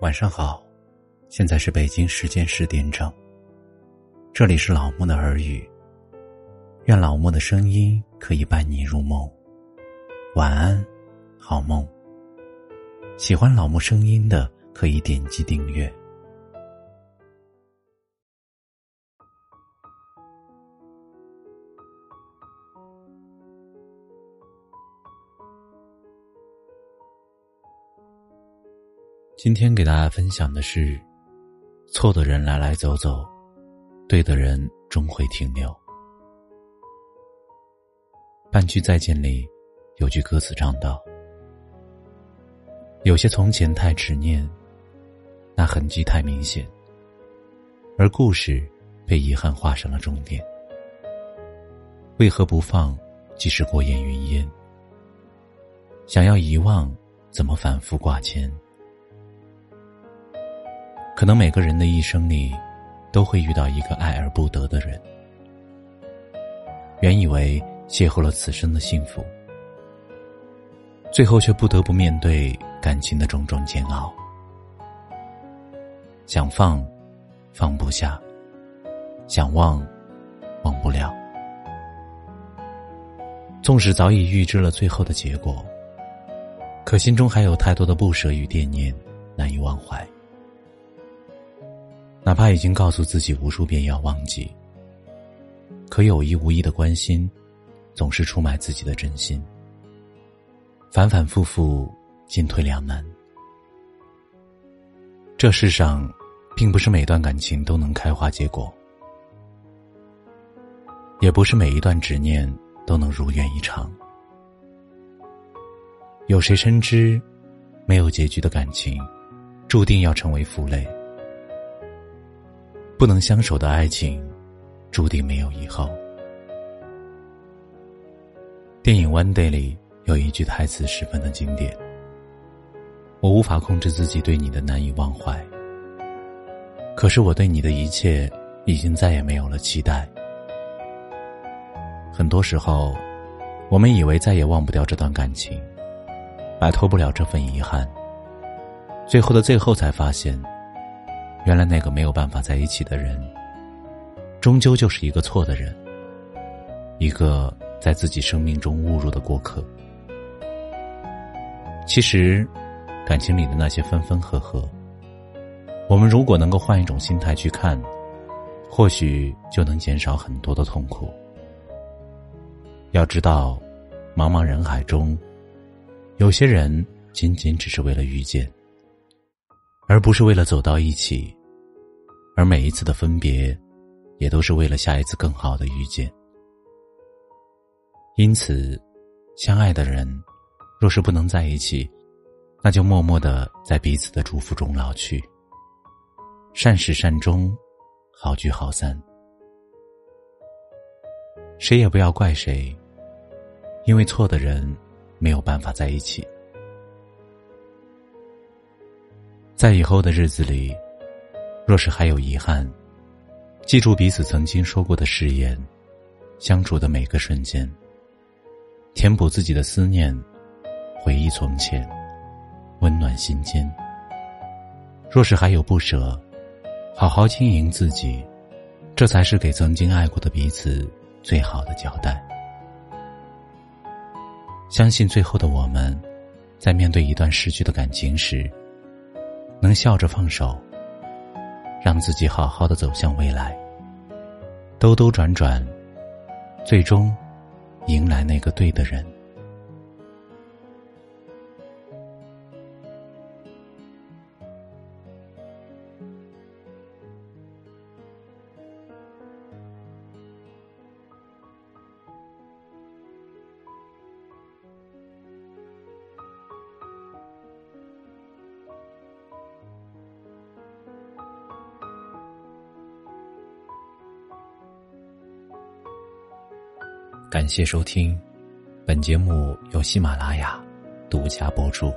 晚上好，现在是北京时间十点整。这里是老莫的耳语，愿老莫的声音可以伴你入梦。晚安，好梦。喜欢老莫声音的可以点击订阅。今天给大家分享的是：错的人来来走走，对的人终会停留。半句再见里，有句歌词唱道：“有些从前太执念，那痕迹太明显，而故事被遗憾画上了终点。为何不放？即使过眼云烟。想要遗忘，怎么反复挂牵？”可能每个人的一生里，都会遇到一个爱而不得的人。原以为邂逅了此生的幸福，最后却不得不面对感情的种种煎熬。想放，放不下；想忘，忘不了。纵使早已预知了最后的结果，可心中还有太多的不舍与惦念，难以忘怀。哪怕已经告诉自己无数遍要忘记，可有意无意的关心，总是出卖自己的真心。反反复复，进退两难。这世上，并不是每段感情都能开花结果，也不是每一段执念都能如愿以偿。有谁深知，没有结局的感情，注定要成为负累。不能相守的爱情，注定没有以后。电影《One Day》里有一句台词十分的经典：“我无法控制自己对你的难以忘怀，可是我对你的一切已经再也没有了期待。”很多时候，我们以为再也忘不掉这段感情，摆脱不了这份遗憾，最后的最后才发现。原来那个没有办法在一起的人，终究就是一个错的人，一个在自己生命中误入的过客。其实，感情里的那些分分合合，我们如果能够换一种心态去看，或许就能减少很多的痛苦。要知道，茫茫人海中，有些人仅仅只是为了遇见。而不是为了走到一起，而每一次的分别，也都是为了下一次更好的遇见。因此，相爱的人，若是不能在一起，那就默默的在彼此的祝福中老去。善始善终，好聚好散。谁也不要怪谁，因为错的人没有办法在一起。在以后的日子里，若是还有遗憾，记住彼此曾经说过的誓言，相处的每个瞬间，填补自己的思念，回忆从前，温暖心间。若是还有不舍，好好经营自己，这才是给曾经爱过的彼此最好的交代。相信最后的我们，在面对一段失去的感情时。能笑着放手，让自己好好的走向未来。兜兜转转，最终迎来那个对的人。感谢收听，本节目由喜马拉雅独家播出。